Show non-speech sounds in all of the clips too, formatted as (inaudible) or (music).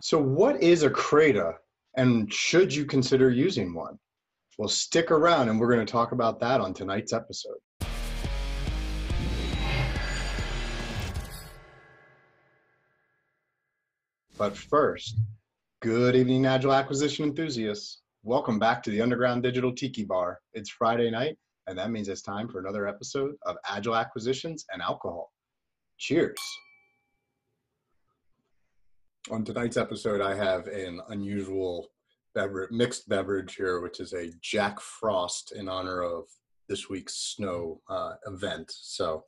So, what is a CRADA and should you consider using one? Well, stick around and we're going to talk about that on tonight's episode. But first, good evening, Agile Acquisition enthusiasts. Welcome back to the Underground Digital Tiki Bar. It's Friday night, and that means it's time for another episode of Agile Acquisitions and Alcohol. Cheers. On tonight's episode, I have an unusual beverage, mixed beverage here, which is a Jack Frost in honor of this week's snow uh, event. So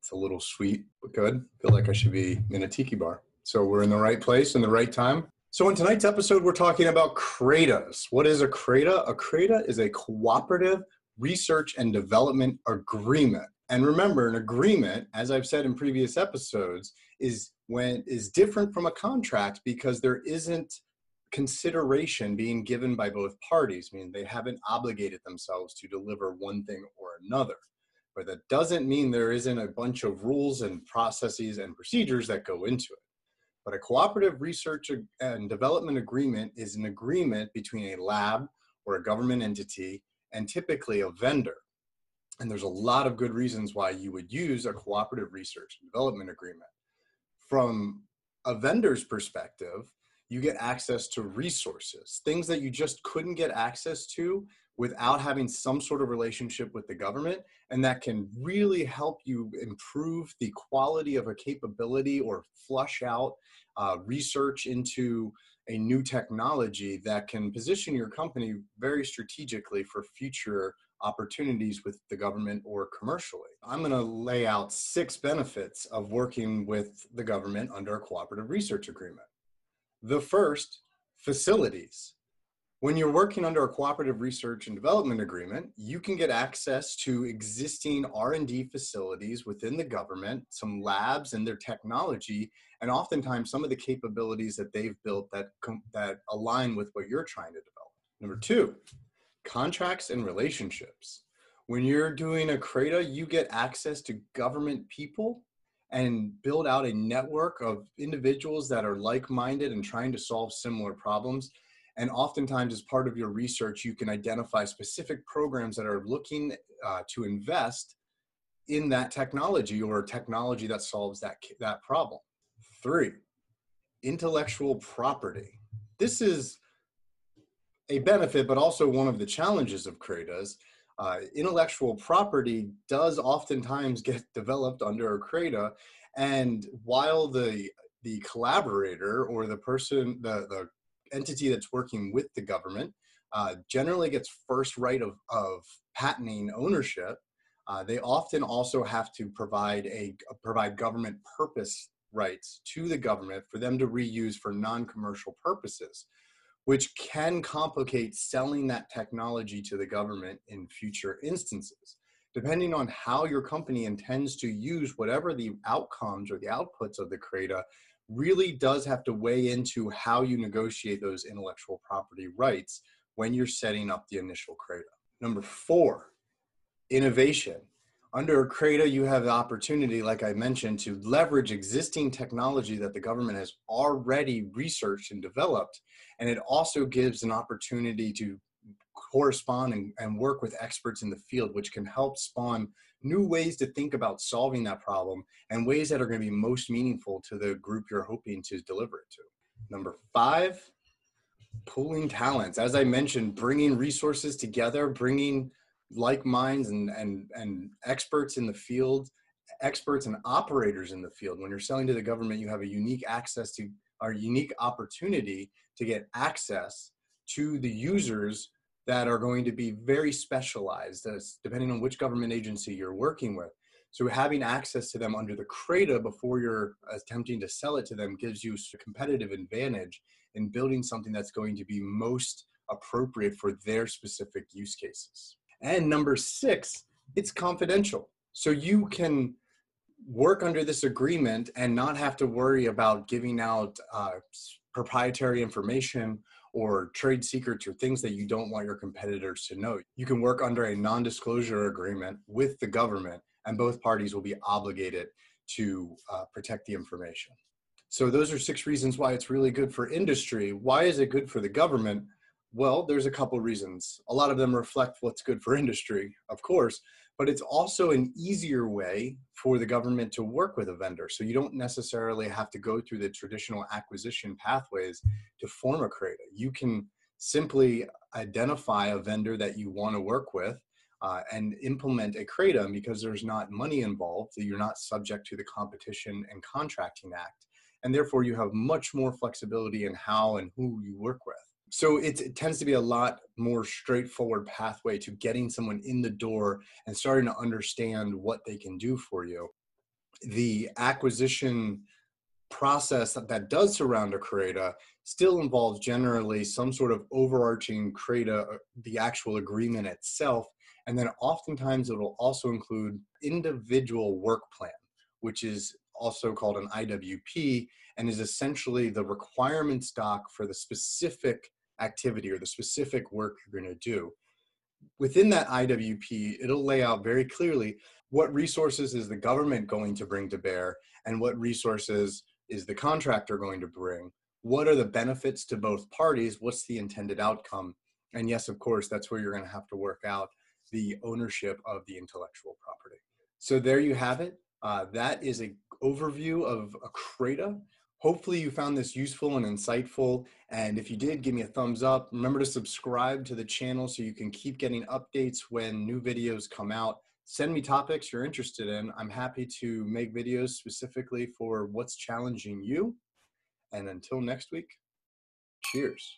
it's a little sweet, but good. feel like I should be in a tiki bar. So we're in the right place in the right time. So in tonight's episode, we're talking about CRADAs. What is a CRADA? A CRADA is a cooperative research and development agreement. And remember, an agreement, as I've said in previous episodes, is when is different from a contract because there isn't consideration being given by both parties, meaning they haven't obligated themselves to deliver one thing or another. But that doesn't mean there isn't a bunch of rules and processes and procedures that go into it. But a cooperative research and development agreement is an agreement between a lab or a government entity and typically a vendor. And there's a lot of good reasons why you would use a cooperative research and development agreement. From a vendor's perspective, you get access to resources, things that you just couldn't get access to without having some sort of relationship with the government. And that can really help you improve the quality of a capability or flush out uh, research into a new technology that can position your company very strategically for future opportunities with the government or commercially. I'm going to lay out six benefits of working with the government under a cooperative research agreement. The first, facilities. When you're working under a cooperative research and development agreement, you can get access to existing R&D facilities within the government, some labs and their technology, and oftentimes some of the capabilities that they've built that that align with what you're trying to develop. Number 2, contracts and relationships. When you're doing a CRADA, you get access to government people and build out a network of individuals that are like-minded and trying to solve similar problems. And oftentimes as part of your research you can identify specific programs that are looking uh, to invest in that technology or technology that solves that that problem. Three intellectual property. This is a benefit but also one of the challenges of CRADAs uh, intellectual property does oftentimes get (laughs) developed under a CRADA, and while the the collaborator or the person, the, the entity that's working with the government, uh, generally gets first right of, of patenting ownership. Uh, they often also have to provide a provide government purpose rights to the government for them to reuse for non-commercial purposes which can complicate selling that technology to the government in future instances. Depending on how your company intends to use whatever the outcomes or the outputs of the CRADA, really does have to weigh into how you negotiate those intellectual property rights when you're setting up the initial CRADA. Number four, innovation. Under CRADA, you have the opportunity, like I mentioned, to leverage existing technology that the government has already researched and developed and it also gives an opportunity to correspond and, and work with experts in the field, which can help spawn new ways to think about solving that problem and ways that are going to be most meaningful to the group you're hoping to deliver it to. Number five, pooling talents. As I mentioned, bringing resources together, bringing like minds and, and, and experts in the field, experts and operators in the field. When you're selling to the government, you have a unique access to our unique opportunity to get access to the users that are going to be very specialized depending on which government agency you're working with. So having access to them under the CRADA before you're attempting to sell it to them gives you a competitive advantage in building something that's going to be most appropriate for their specific use cases. And number six, it's confidential. So you can work under this agreement and not have to worry about giving out uh, proprietary information or trade secrets or things that you don't want your competitors to know. You can work under a non disclosure agreement with the government, and both parties will be obligated to uh, protect the information. So those are six reasons why it's really good for industry. Why is it good for the government? Well, there's a couple reasons. A lot of them reflect what's good for (laughs) industry, of course, but it's also an easier way for the government to work with a vendor. So you don't necessarily have to go through the traditional acquisition pathways to form a CRADA. You can simply identify a vendor that you want to work with uh, and implement a CRADA because there's not money involved, you're not subject to the Competition and Contracting Act. And therefore, you have much more flexibility in how and who you work with. So it, it tends to be a lot more straightforward pathway to getting someone in the door and starting to understand what they can do for you. The acquisition process that, that does surround a CRADA still involves generally some sort of overarching CRADA, uh, the actual agreement itself, and then oftentimes it will also include individual work plan, which is also called an IWP and is essentially the requirements doc for the specific activity or the specific work you're going to do. Within that IWP, it'll lay out very clearly what resources is the government going to bring to bear and what resources is the contractor going to bring. What are the benefits to both parties? What's the intended outcome? And yes, of course, that's where you're going to have to work out the ownership of the intellectual property. So there you have it. Uh, that is an overview of a CRADA. Hopefully you found this useful and insightful. And if you did, give me a thumbs up. Remember to subscribe to the channel so you can keep getting updates when new videos come out. Send me topics you're interested in. I'm happy to make videos specifically for what's challenging you. And until next week, cheers.